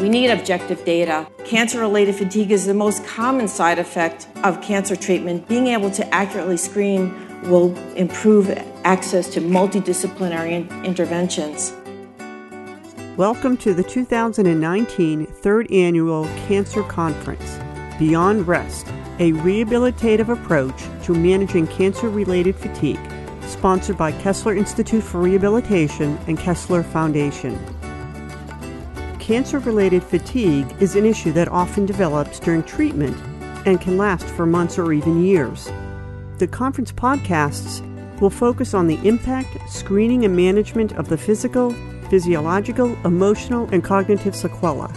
We need objective data. Cancer related fatigue is the most common side effect of cancer treatment. Being able to accurately screen will improve access to multidisciplinary interventions. Welcome to the 2019 third annual Cancer Conference, Beyond Rest, a rehabilitative approach to managing cancer related fatigue, sponsored by Kessler Institute for Rehabilitation and Kessler Foundation. Cancer related fatigue is an issue that often develops during treatment and can last for months or even years. The conference podcasts will focus on the impact, screening, and management of the physical, physiological, emotional, and cognitive sequelae.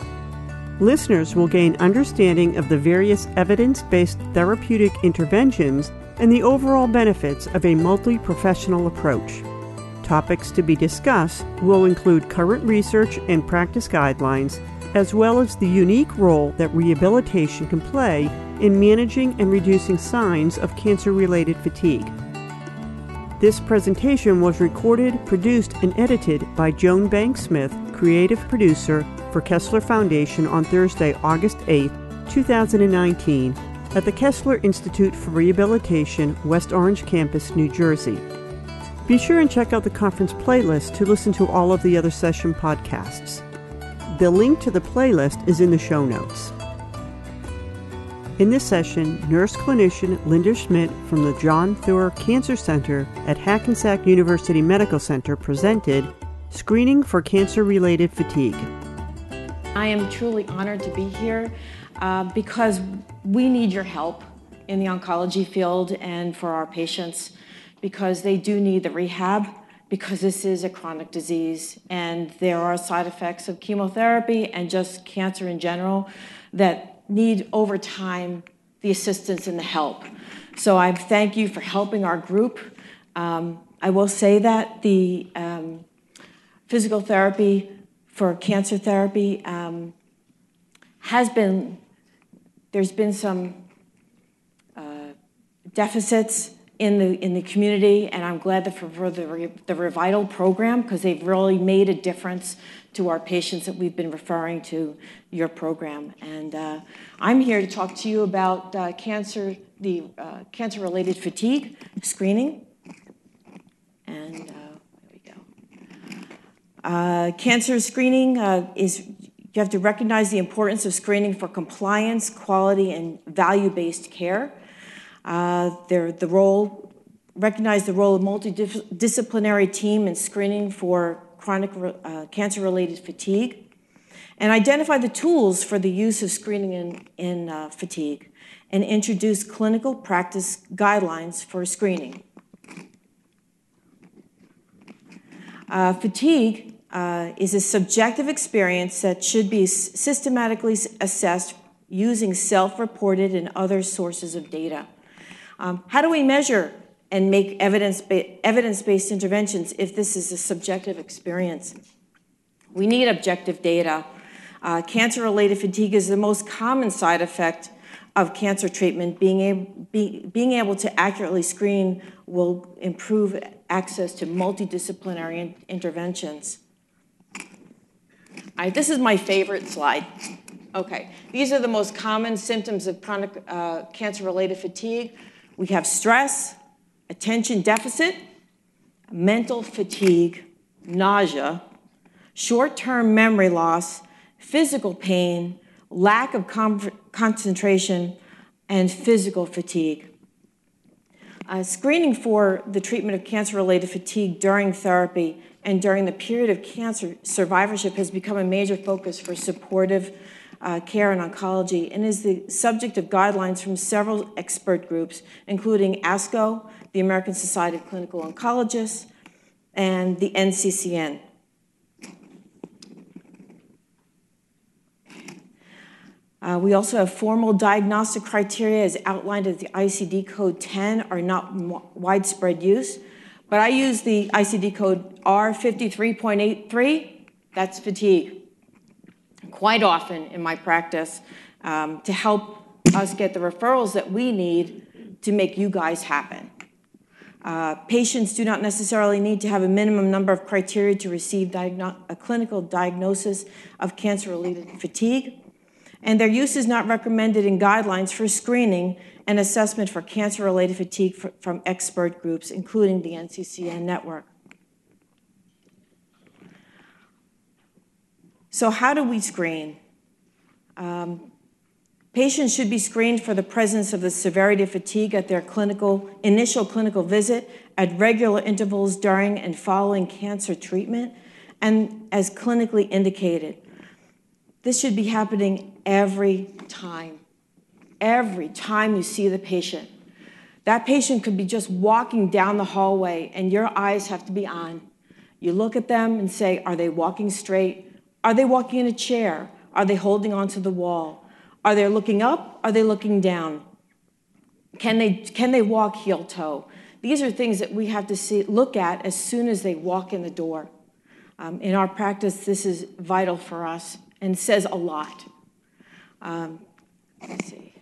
Listeners will gain understanding of the various evidence based therapeutic interventions and the overall benefits of a multi professional approach. Topics to be discussed will include current research and practice guidelines, as well as the unique role that rehabilitation can play in managing and reducing signs of cancer related fatigue. This presentation was recorded, produced, and edited by Joan Banks Smith, creative producer for Kessler Foundation on Thursday, August 8, 2019, at the Kessler Institute for Rehabilitation, West Orange Campus, New Jersey. Be sure and check out the conference playlist to listen to all of the other session podcasts. The link to the playlist is in the show notes. In this session, nurse clinician Linda Schmidt from the John Theurer Cancer Center at Hackensack University Medical Center presented Screening for Cancer Related Fatigue. I am truly honored to be here uh, because we need your help in the oncology field and for our patients because they do need the rehab because this is a chronic disease and there are side effects of chemotherapy and just cancer in general that need over time the assistance and the help. So I thank you for helping our group. Um, I will say that the um, physical therapy for cancer therapy um, has been, there's been some uh, deficits in the in the community, and I'm glad that for, the the Revital program because they've really made a difference to our patients that we've been referring to your program. And uh, I'm here to talk to you about uh, cancer, the uh, cancer-related fatigue screening. And uh, there we go. Uh, cancer screening uh, is you have to recognize the importance of screening for compliance, quality, and value-based care. Uh, the role, recognize the role of multidisciplinary team in screening for chronic uh, cancer-related fatigue, and identify the tools for the use of screening in, in uh, fatigue, and introduce clinical practice guidelines for screening. Uh, fatigue uh, is a subjective experience that should be systematically assessed using self reported and other sources of data. Um, how do we measure and make evidence evidence based interventions if this is a subjective experience? We need objective data. Uh, cancer related fatigue is the most common side effect of cancer treatment. Being able, be, being able to accurately screen will improve access to multidisciplinary in, interventions. This is my favorite slide. Okay, these are the most common symptoms of chronic uh, cancer related fatigue. We have stress, attention deficit, mental fatigue, nausea, short term memory loss, physical pain, lack of concentration, and physical fatigue. Uh, screening for the treatment of cancer related fatigue during therapy and during the period of cancer survivorship has become a major focus for supportive uh, care and oncology and is the subject of guidelines from several expert groups, including ASCO, the American Society of Clinical Oncologists, and the NCCN. Uh, we also have formal diagnostic criteria as outlined at the ICD code 10 are not widespread use, but I use the ICD code R53.83, that's fatigue quite often in my practice um, to help us get the referrals that we need to make you guys happen. Uh, patients do not necessarily need to have a minimum number of criteria to receive a clinical diagnosis of cancer related fatigue. And their use is not recommended in guidelines for screening and assessment for cancer related fatigue from expert groups, including the NCCN network. So, how do we screen? Um, patients should be screened for the presence of the severity of fatigue at their clinical, initial clinical visit, at regular intervals during and following cancer treatment, and as clinically indicated. This should be happening every time. Every time you see the patient. That patient could be just walking down the hallway, and your eyes have to be on. You look at them and say, Are they walking straight? Are they walking in a chair? Are they holding onto the wall? Are they looking up? Are they looking down? Can they, can they walk heel toe? These are things that we have to see, look at as soon as they walk in the door. Um, in our practice, this is vital for us and says a lot. Um, let's see.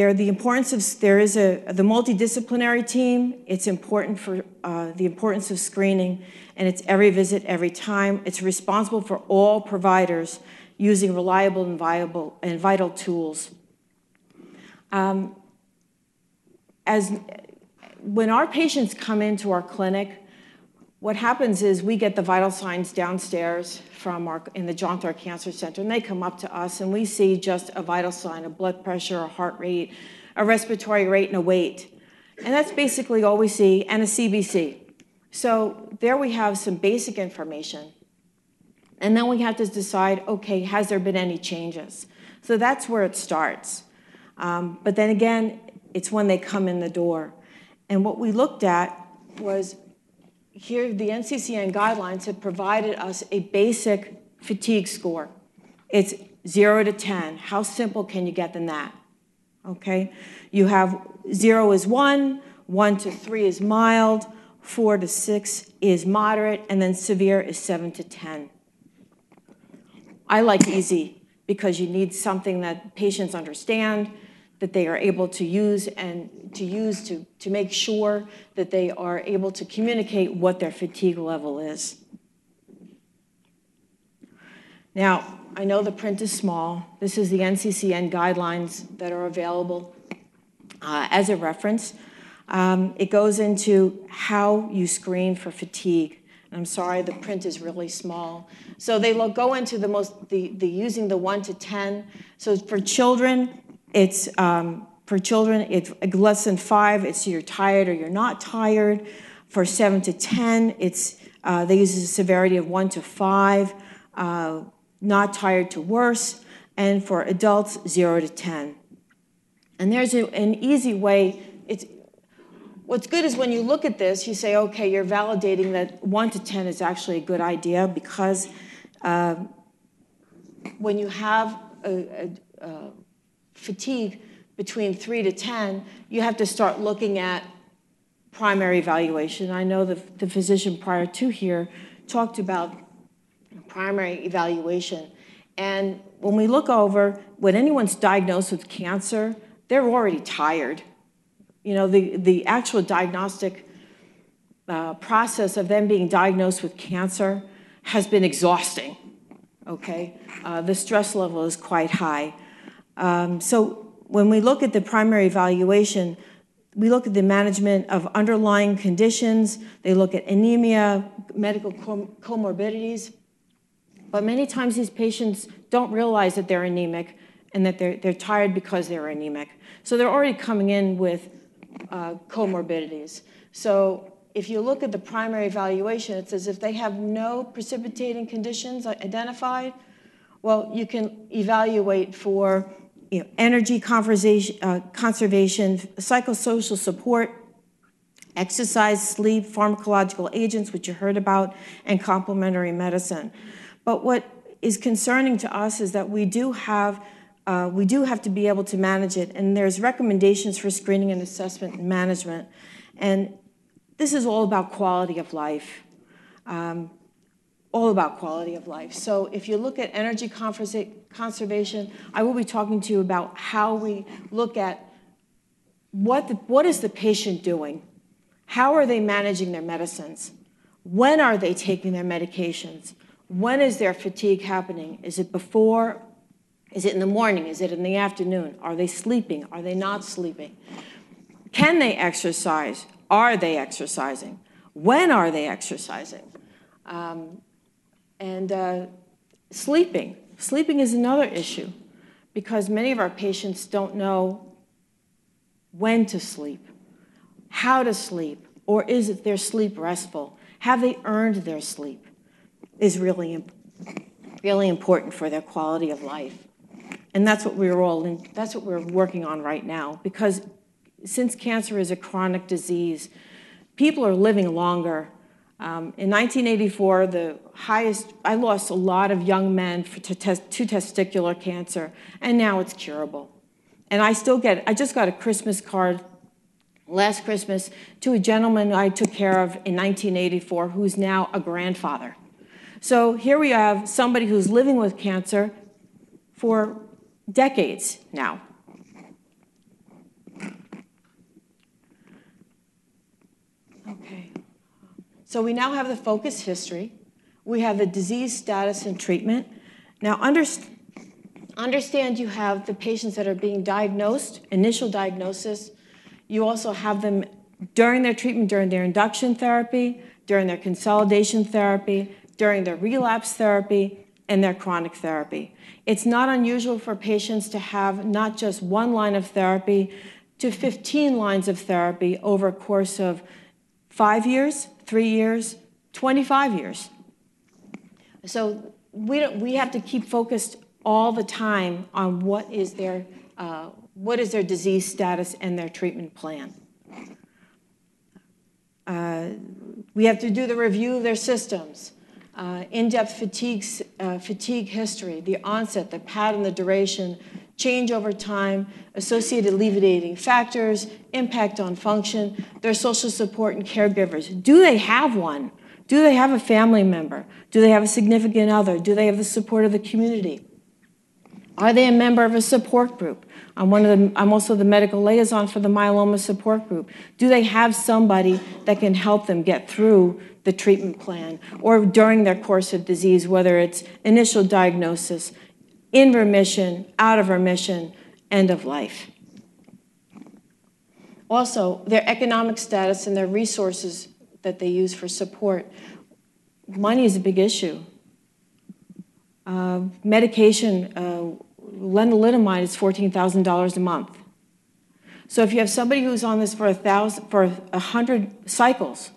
There, the importance of there is a the multidisciplinary team. It's important for uh, the importance of screening, and it's every visit, every time. It's responsible for all providers using reliable and viable and vital tools. Um, as when our patients come into our clinic, what happens is we get the vital signs downstairs from our in the John Theurer Cancer Center, and they come up to us, and we see just a vital sign, a blood pressure, a heart rate, a respiratory rate, and a weight, and that's basically all we see, and a CBC. So there we have some basic information, and then we have to decide, okay, has there been any changes? So that's where it starts. Um, but then again, it's when they come in the door, and what we looked at was here the NCCN guidelines have provided us a basic fatigue score. It's 0 to 10. How simple can you get than that? Okay? You have 0 is 1, 1 to 3 is mild, 4 to 6 is moderate, and then severe is 7 to 10. I like easy because you need something that patients understand that they are able to use and to use to, to make sure that they are able to communicate what their fatigue level is. Now, I know the print is small. This is the NCCN guidelines that are available uh, as a reference. Um, it goes into how you screen for fatigue. I'm sorry, the print is really small. So they go into the most, the, the using the one to 10. So for children, it's um, for children, it's less than five, it's you're tired or you're not tired. For seven to 10, it's uh, they use a severity of one to five, uh, not tired to worse. And for adults, zero to 10. And there's a, an easy way. It's, what's good is when you look at this, you say, okay, you're validating that one to 10 is actually a good idea because uh, when you have a, a, a fatigue between 3 to 10, you have to start looking at primary evaluation. I know the, the physician prior to here talked about primary evaluation. And when we look over, when anyone's diagnosed with cancer, they're already tired. You know, the, the actual diagnostic uh, process of them being diagnosed with cancer has been exhausting, okay? Uh, the stress level is quite high. Um, so when we look at the primary evaluation, we look at the management of underlying conditions, they look at anemia, medical com- comorbidities. But many times these patients don't realize that they're anemic and that they're, they're tired because they're anemic. So they're already coming in with uh, comorbidities. So if you look at the primary evaluation, it says if they have no precipitating conditions identified, well, you can evaluate for you know, energy conservation, uh, conservation, psychosocial support, exercise, sleep, pharmacological agents, which you heard about, and complementary medicine. But what is concerning to us is that we do have uh, we do have to be able to manage it, and there's recommendations for screening and assessment and management, and this is all about quality of life. Um, all about quality of life. So if you look at energy conservation, I will be talking to you about how we look at what, the, what is the patient doing? How are they managing their medicines? When are they taking their medications? When is their fatigue happening? Is it before? Is it in the morning? Is it in the afternoon? Are they sleeping? Are they not sleeping? Can they exercise? Are they exercising? When are they exercising? Um, and uh, sleeping. Sleeping is another issue because many of our patients don't know when to sleep, how to sleep, or is it their sleep restful? Have they earned their sleep? Is really, really important for their quality of life. And that's what we're all in, that's what we're working on right now because since cancer is a chronic disease, people are living longer. Um, in 1984, the highest, I lost a lot of young men to, to testicular cancer, and now it's curable. And I still get, I just got a Christmas card last Christmas to a gentleman I took care of in 1984 who's now a grandfather. So here we have somebody who's living with cancer for decades now. So we now have the focus history. We have the disease status and treatment. Now, understand you have the patients that are being diagnosed, initial diagnosis. You also have them during their treatment, during their induction therapy, during their consolidation therapy, during their relapse therapy, and their chronic therapy. It's not unusual for patients to have not just one line of therapy to 15 lines of therapy over a course of five years, three years, 25 years. So we, we have to keep focused all the time on what is their, uh, what is their disease status and their treatment plan. Uh, we have to do the review of their systems, uh, in-depth fatigue, uh, fatigue history, the onset, the pattern, the duration, change over time, associated alleviating factors, impact on function, their social support and caregivers. Do they have one? Do they have a family member? Do they have a significant other? Do they have the support of the community? Are they a member of a support group? I'm, one of the, I'm also the medical liaison for the myeloma support group. Do they have somebody that can help them get through the treatment plan or during their course of disease, whether it's initial diagnosis, in remission, out of remission, end of life? Also, their economic status and their resources that they use for support. Money is a big issue. Uh, medication, uh, lenalidomide is $14,000 a month. So if you have somebody who's on this for a thousand, for a hundred cycles,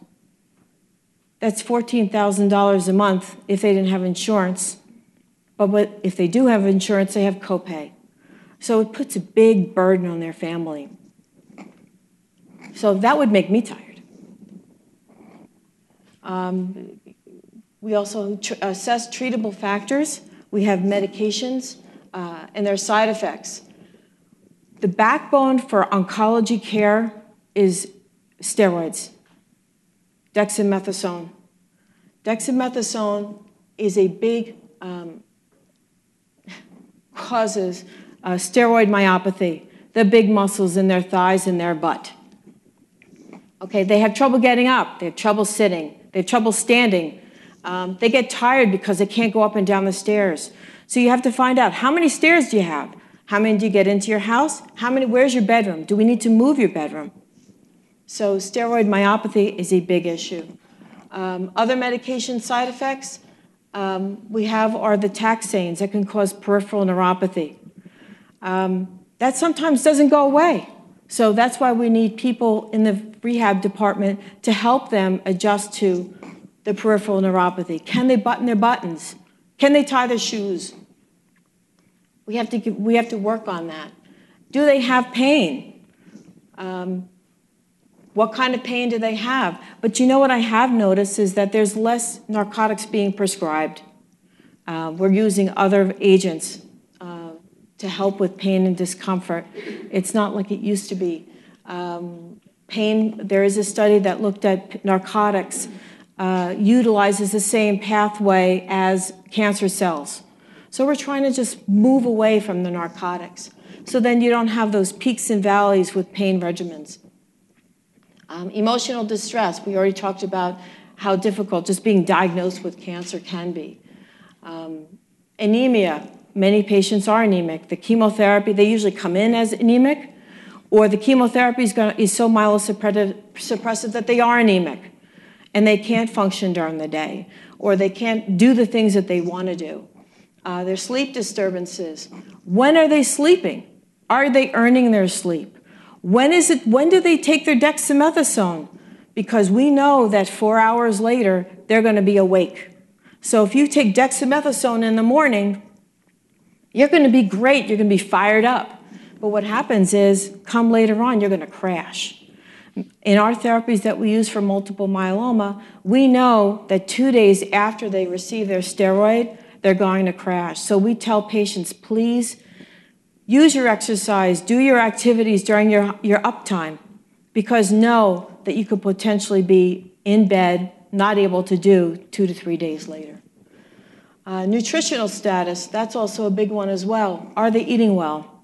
that's $14,000 a month if they didn't have insurance. But if they do have insurance, they have copay. So it puts a big burden on their family. So that would make me tired. Um, we also tr- assess treatable factors. We have medications uh, and their side effects. The backbone for oncology care is steroids, dexamethasone. Dexamethasone is a big, um, causes uh, steroid myopathy, the big muscles in their thighs and their butt. Okay, they have trouble getting up, they have trouble sitting, they have trouble standing. Um, they get tired because they can't go up and down the stairs. So you have to find out how many stairs do you have? How many do you get into your house? How many where's your bedroom? Do we need to move your bedroom? So steroid myopathy is a big issue. Um, other medication side effects um, we have are the taxanes that can cause peripheral neuropathy. Um, that sometimes doesn't go away. So that's why we need people in the rehab department to help them adjust to the peripheral neuropathy. Can they button their buttons? Can they tie their shoes? We have to, we have to work on that. Do they have pain? Um, what kind of pain do they have? But you know what I have noticed is that there's less narcotics being prescribed. Uh, we're using other agents uh, to help with pain and discomfort. It's not like it used to be. Um, pain, there is a study that looked at narcotics uh, utilizes the same pathway as cancer cells. So we're trying to just move away from the narcotics. so then you don't have those peaks and valleys with pain regimens. Um, emotional distress, we already talked about how difficult just being diagnosed with cancer can be. Um, anemia, many patients are anemic. The chemotherapy, they usually come in as anemic, or the chemotherapy is, gonna, is so myelosuppressive that they are anemic and they can't function during the day, or they can't do the things that they want to do. Uh, their sleep disturbances. When are they sleeping? Are they earning their sleep? When is it? When do they take their dexamethasone? Because we know that four hours later they're going to be awake. So if you take dexamethasone in the morning, you're going to be great. You're going to be fired up. But what happens is, come later on, you're going to crash. In our therapies that we use for multiple myeloma, we know that two days after they receive their steroid, they're going to crash. So we tell patients, please use your exercise, do your activities during your, your uptime, because know that you could potentially be in bed, not able to do two to three days later. Uh, nutritional status, that's also a big one as well. Are they eating well?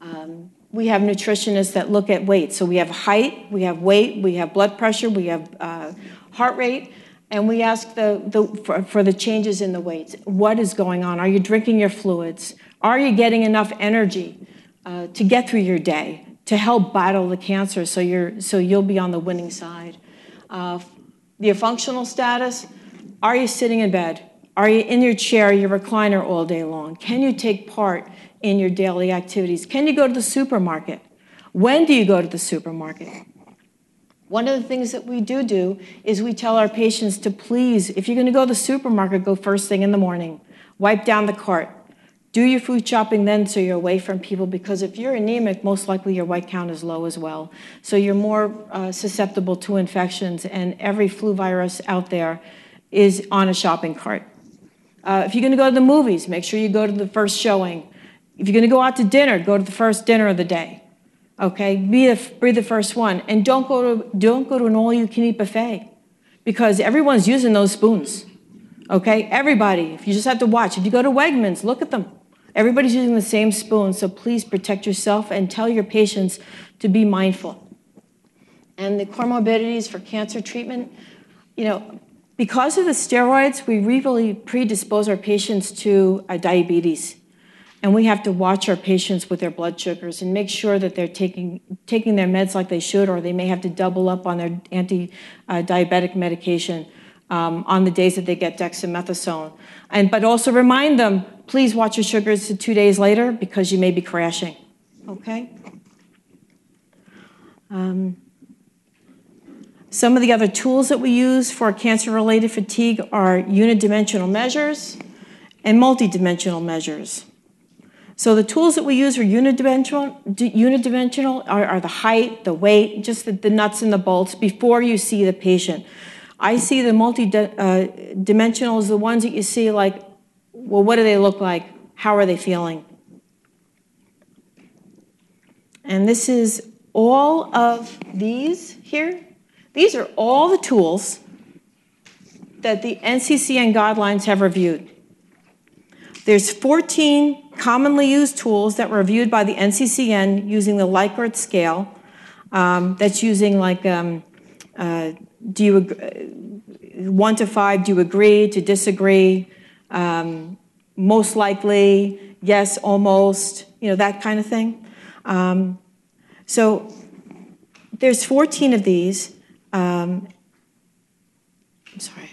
Um, we have nutritionists that look at weight. So we have height, we have weight, we have blood pressure, we have uh, heart rate, and we ask the, the, for, for the changes in the weights. What is going on? Are you drinking your fluids? Are you getting enough energy uh, to get through your day to help battle the cancer so, you're, so you'll be on the winning side? Uh, your functional status are you sitting in bed? Are you in your chair, your recliner all day long? Can you take part in your daily activities? Can you go to the supermarket? When do you go to the supermarket? One of the things that we do do is we tell our patients to please, if you're going to go to the supermarket, go first thing in the morning. Wipe down the cart. Do your food shopping then so you're away from people because if you're anemic, most likely your white count is low as well. So you're more uh, susceptible to infections, and every flu virus out there is on a shopping cart. Uh, if you're going to go to the movies, make sure you go to the first showing. If you're going to go out to dinner, go to the first dinner of the day. Okay, be the, be the first one, and don't go to don't go to an all-you-can-eat buffet because everyone's using those spoons. Okay, everybody. If you just have to watch, if you go to Wegmans, look at them. Everybody's using the same spoon, so please protect yourself and tell your patients to be mindful. And the comorbidities for cancer treatment, you know, because of the steroids, we really predispose our patients to uh, diabetes. And we have to watch our patients with their blood sugars and make sure that they're taking, taking their meds like they should, or they may have to double up on their anti diabetic medication um, on the days that they get dexamethasone. And, but also remind them please watch your sugars two days later because you may be crashing. Okay? Um, some of the other tools that we use for cancer related fatigue are unidimensional measures and multidimensional measures. So the tools that we use for unidimensional, unidimensional are, are the height, the weight, just the, the, nuts and the bolts before you see the patient. I see the multi-dimensional uh, as the ones that you see like, well, what do they look like? How are they feeling? And this is all of these here. These are all the tools that the NCCN guidelines have reviewed. There's 14 commonly used tools that were reviewed by the NCCN using the Likert scale. Um, that's using like, um, uh, do you uh, one to five? Do you agree? To disagree? Um, most likely, yes, almost. You know that kind of thing. Um, so there's 14 of these. Um, I'm sorry.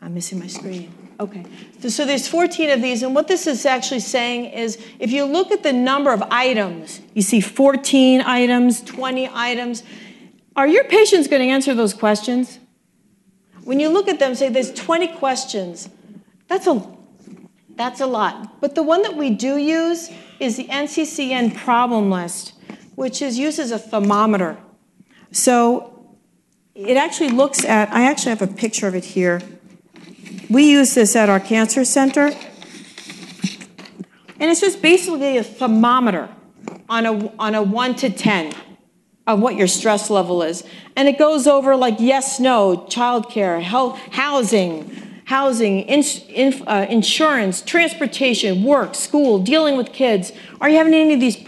I'm missing my screen. Okay. So there's 14 of these, and what this is actually saying is if you look at the number of items, you see 14 items, 20 items. Are your patients going to answer those questions? When you look at them, say there's 20 questions. That's a that's a lot. But the one that we do use is the NCCN problem list, which is used as a thermometer. So it actually looks at, I actually have a picture of it here. We use this at our cancer center. And it's just basically a thermometer on a, on a 1 to 10 of what your stress level is. And it goes over like yes, no, childcare, health, housing, housing, ins- uh, insurance, transportation, work, school, dealing with kids? Are you having any of these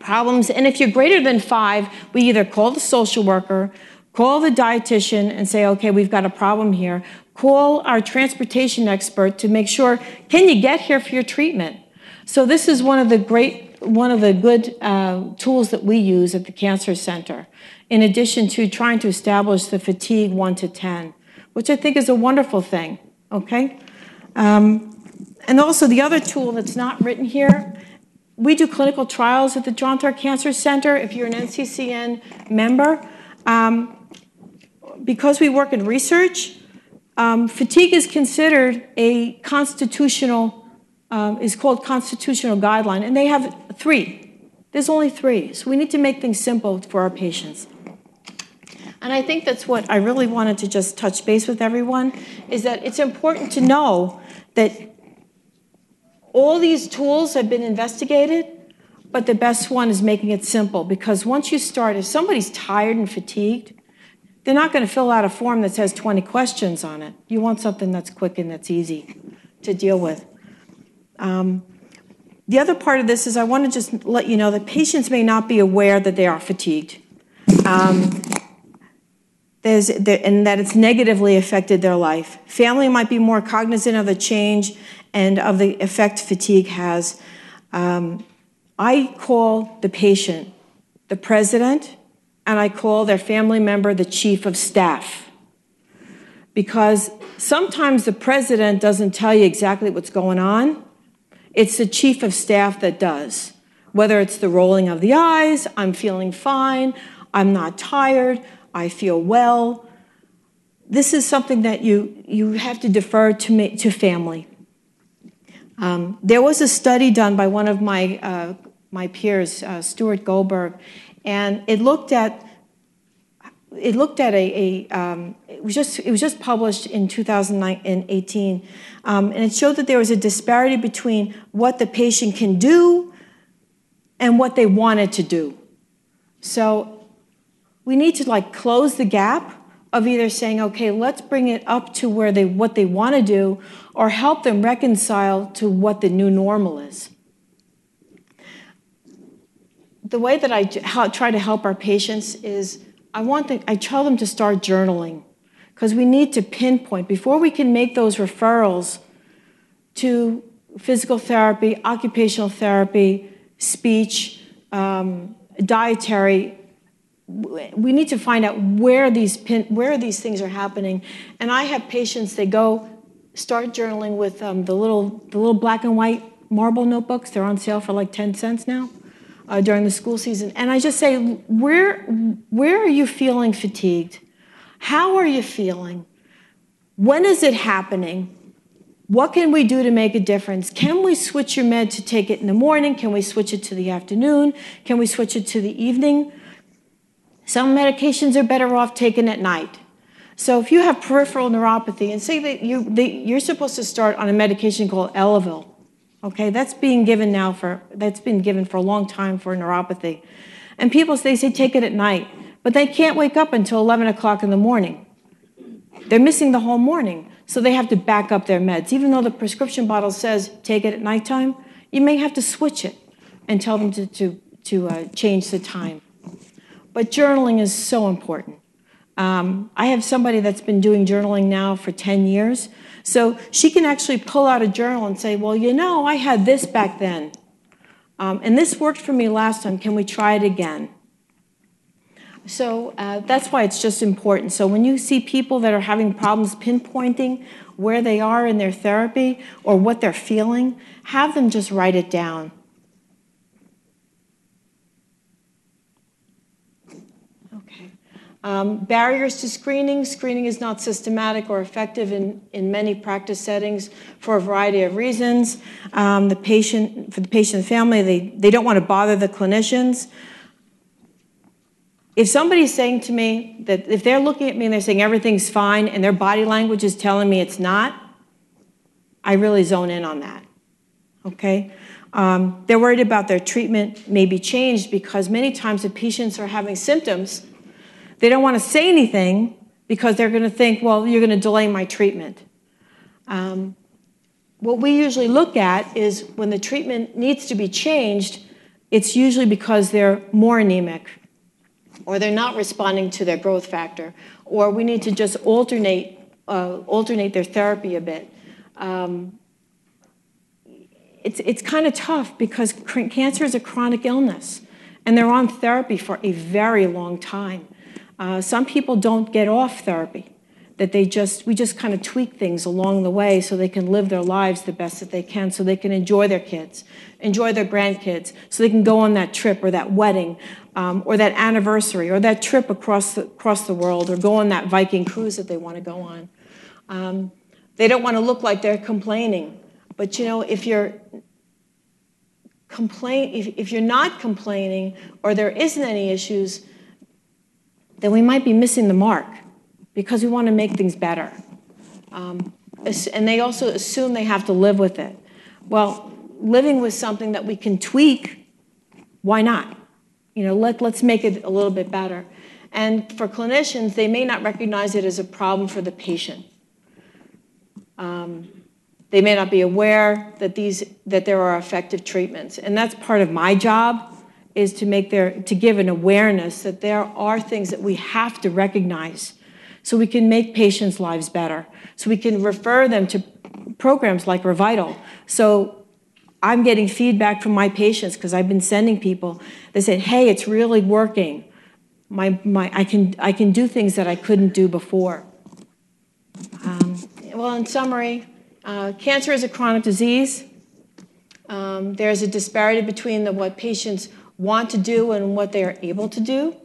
problems? And if you're greater than five, we either call the social worker, call the dietitian, and say, okay, we've got a problem here. Call our transportation expert to make sure, can you get here for your treatment? So this is one of the great, one of the good uh, tools that we use at the Cancer Center, in addition to trying to establish the fatigue 1 to 10, which I think is a wonderful thing, okay? Um, and also the other tool that's not written here, we do clinical trials at the John Theurer Cancer Center. If you're an NCCN member, um, because we work in research, um, fatigue is considered a constitutional, um, is called constitutional guideline, and they have three. There's only three, so we need to make things simple for our patients. And I think that's what I really wanted to just touch base with everyone, is that it's important to know that all these tools have been investigated, but the best one is making it simple, because once you start, if somebody's tired and fatigued, they're not going to fill out a form that says 20 questions on it. You want something that's quick and that's easy to deal with. Um, the other part of this is I want to just let you know that patients may not be aware that they are fatigued. Um, there, and that it's negatively affected their life. Family might be more cognizant of the change and of the effect fatigue has. Um, I call the patient the president and I call their family member the chief of staff. Because sometimes the president doesn't tell you exactly what's going on, it's the chief of staff that does. Whether it's the rolling of the eyes, I'm feeling fine, I'm not tired, I feel well. This is something that you, you have to defer to, to family. Um, there was a study done by one of my, uh, my peers, uh, Stuart Goldberg, and it looked at it looked at a, a um, it was just it was just published in 2018, um, and it showed that there was a disparity between what the patient can do and what they wanted to do. So we need to like close the gap of either saying, okay, let's bring it up to where they what they want to do, or help them reconcile to what the new normal is the way that I try to help our patients is I want them, I tell them to start journaling because we need to pinpoint before we can make those referrals to physical therapy, occupational therapy, speech, um, dietary. We need to find out where these pin, where these things are happening. And I have patients. They go start journaling with um, the little the little black and white marble notebooks. They're on sale for like ten cents now uh, during the school season. And I just say, where, where are you feeling fatigued? How are you feeling? When is it happening? What can we do to make a difference? Can we switch your med to take it in the morning? Can we switch it to the afternoon? Can we switch it to the evening? Some medications are better off taken at night. So if you have peripheral neuropathy, and say that you, you're supposed to start on a medication called Elavil, Okay, that's being given now for that's been given for a long time for neuropathy. And people they say take it at night, but they can't wake up until 11 o'clock in the morning. They're missing the whole morning, so they have to back up their meds. Even though the prescription bottle says take it at nighttime, you may have to switch it and tell them to, to, to uh, change the time. But journaling is so important. Um, I have somebody that's been doing journaling now for 10 years. So she can actually pull out a journal and say, Well, you know, I had this back then. Um, and this worked for me last time. Can we try it again? So uh, that's why it's just important. So when you see people that are having problems pinpointing where they are in their therapy or what they're feeling, have them just write it down. Um, barriers to screening. Screening is not systematic or effective in, in many practice settings for a variety of reasons. Um, the patient, for the patient and family, they, they don't want to bother the clinicians. If somebody's saying to me that if they're looking at me and they're saying everything's fine and their body language is telling me it's not, I really zone in on that. Okay? Um, they're worried about their treatment may be changed because many times the patients are having symptoms they don't want to say anything because they're going to think, well, you're going to delay my treatment. Um, what we usually look at is when the treatment needs to be changed, it's usually because they're more anemic or they're not responding to their growth factor, or we need to just alternate, uh, alternate their therapy a bit. Um, it's, it's kind of tough because cancer is a chronic illness and they're on therapy for a very long time. Uh, some people don't get off therapy that they just we just kind of tweak things along the way so they can live their lives the best that they can so they can enjoy their kids enjoy their grandkids so they can go on that trip or that wedding um, or that anniversary or that trip across the, across the world or go on that viking cruise that they want to go on. Um, they don't want to look like they're complaining but you know if you're complain if, if you're not complaining or there isn't any issues then we might be missing the mark because we want to make things better. Um, and they also assume they have to live with it. Well, living with something that we can tweak, why not? You know, let, let's make it a little bit better. And for clinicians, they may not recognize it as a problem for the patient. Um, they may not be aware that these that there are effective treatments, and that's part of my job is to make their to give an awareness that there are things that we have to recognize so we can make patients' lives better, so we can refer them to programs like Revital. So I'm getting feedback from my patients because I've been sending people They said, hey, it's really working. My, my, I, can, I can do things that I couldn't do before. Um, well, in summary, uh, cancer is a chronic disease. Um, there's a disparity between the, what patients want to do and what they are able to do.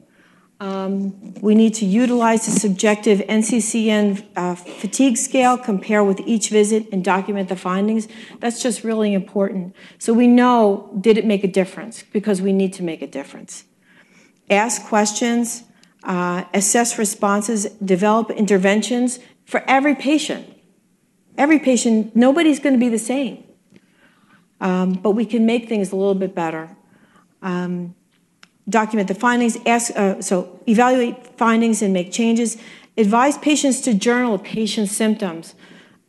Um, we need to utilize the subjective NCCN uh, fatigue scale, compare with each visit, and document the findings. That's just really important. So we know did it make a difference because we need to make a difference. Ask questions, uh, assess responses, develop interventions for every patient. Every patient, nobody's going to be the same. Um, but we can make things a little bit better. Um, document the findings, ask, uh, so evaluate findings and make changes, advise patients to journal patient symptoms.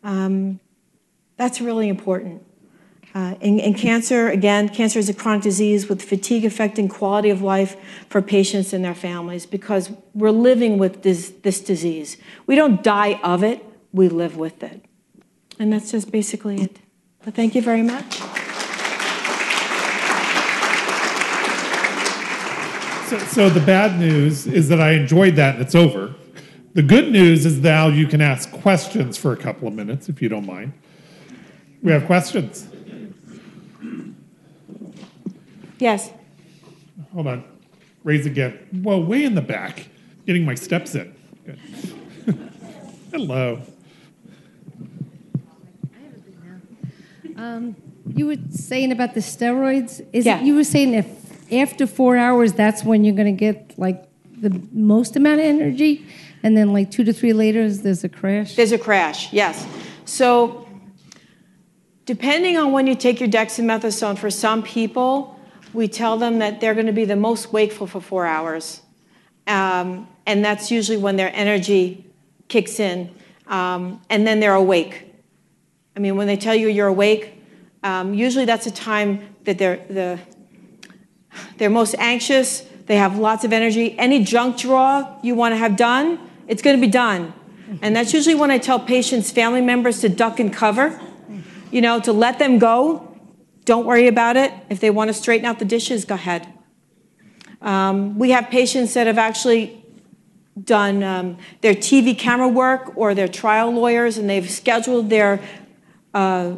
Um, that's really important. Uh, in, in, cancer, again, cancer is a chronic disease with fatigue affecting quality of life for patients and their families because we're living with this, this disease. We don't die of it, we live with it. And that's just basically it. But thank you very much. So, so the bad news is that I enjoyed that and it's over. The good news is now you can ask questions for a couple of minutes if you don't mind. We have questions. Yes. Hold on. Raise again. Whoa, way in the back. Getting my steps in. Hello. Um, you were saying about the steroids. Is yeah. it, you were saying if after four hours, that's when you're going to get like the most amount of energy, and then like two to three later, there's a crash. There's a crash, yes. So, depending on when you take your dexamethasone, for some people, we tell them that they're going to be the most wakeful for four hours, um, and that's usually when their energy kicks in, um, and then they're awake. I mean, when they tell you you're awake, um, usually that's a time that they're the they're most anxious. They have lots of energy. Any junk draw you want to have done, it's going to be done. And that's usually when I tell patients, family members to duck and cover, you know, to let them go. Don't worry about it. If they want to straighten out the dishes, go ahead. Um, we have patients that have actually done um, their TV camera work or their trial lawyers, and they've scheduled their uh,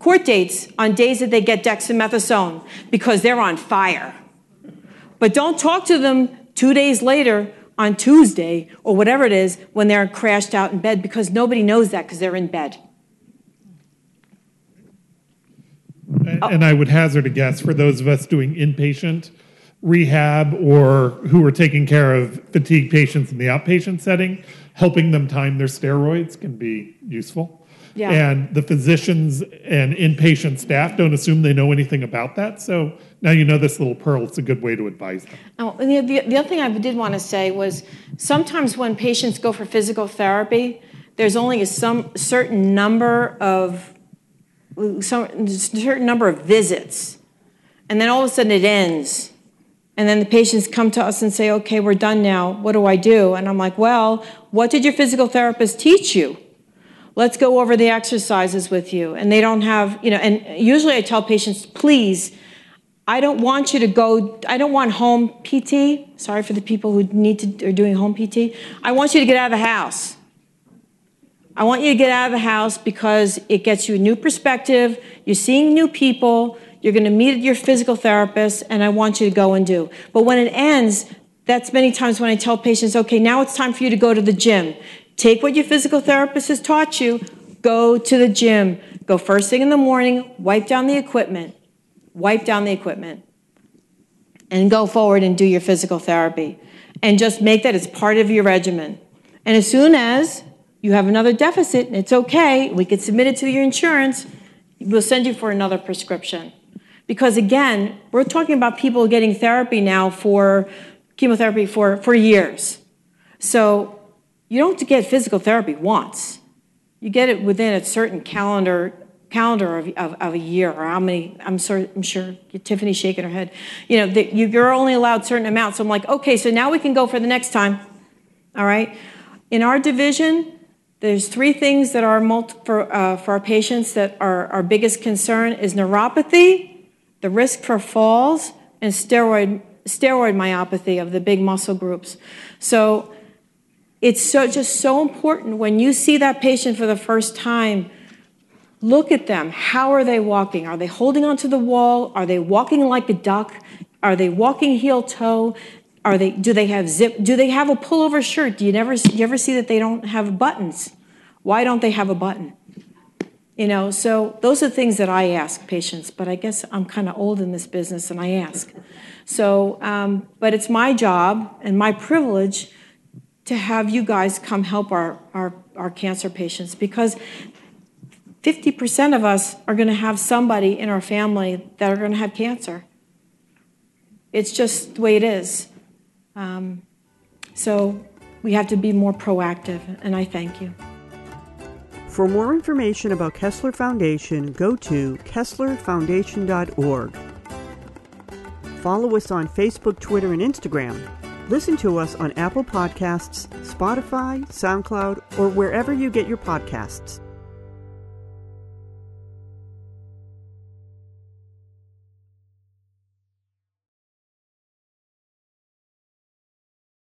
court dates on days that they get dexamethasone because they're on fire. But don't talk to them two days later on Tuesday or whatever it is when they're crashed out in bed because nobody knows that because they're in bed. And I would hazard a guess for those of us doing inpatient rehab or who are taking care of fatigue patients in the outpatient setting, helping them time their steroids can be useful. Yeah. And the physicians and inpatient staff don't assume they know anything about that. So now you know this little pearl. It's a good way to advise them. Oh, and the, the, the other thing I did want to say was sometimes when patients go for physical therapy, there's only a some certain number of some certain number of visits, and then all of a sudden it ends. And then the patients come to us and say, okay, we're done now. What do I do? And I'm like, well, what did your physical therapist teach you? Let's go over the exercises with you. And they don't have, you know, and usually I tell patients, please, I don't want you to go, I don't want home PT. Sorry for the people who need to, are doing home PT. I want you to get out of the house. I want you to get out of the house because it gets you a new perspective. You're seeing new people. You're going to meet your physical therapist, and I want you to go and do. But when it ends, that's many times when I tell patients, okay, now it's time for you to go to the gym. Take what your physical therapist has taught you, go to the gym. Go first thing in the morning, wipe down the equipment, wipe down the equipment, and go forward and do your physical therapy. And just make that as part of your regimen. And as soon as you have another deficit, and it's okay, we can submit it to your insurance, we'll send you for another prescription. Because again, we're talking about people getting therapy now for chemotherapy for, for years. So you don't get physical therapy once. You get it within a certain calendar calendar of, of, of, a year or how many i'm, sure, I'm sure tiffany's shaking her head you know the, you're only allowed certain amounts so i'm like okay so now we can go for the next time all right in our division there's three things that are multi, for, uh, for our patients that are our biggest concern is neuropathy the risk for falls, and steroid, steroid myopathy of the big muscle groups. So it's so, just so important when you see that patient for the first time. Look at them. How are they walking? Are they holding onto the wall? Are they walking like a duck? Are they walking heel toe? Are they, do they have zip? Do they have a pullover shirt? Do you never you ever see that they don't have buttons? Why don't they have a button? You know, so those are things that I ask patients, but I guess I'm kind of old in this business and I ask. So, um, but it's my job and my privilege to have you guys come help our, our, our cancer patients because 50% of us are going to have somebody in our family that are going to have cancer. It's just the way it is. Um, so we have to be more proactive, and I thank you. For more information about Kessler Foundation, go to kesslerfoundation.org. Follow us on Facebook, Twitter, and Instagram. Listen to us on Apple Podcasts, Spotify, SoundCloud, or wherever you get your podcasts.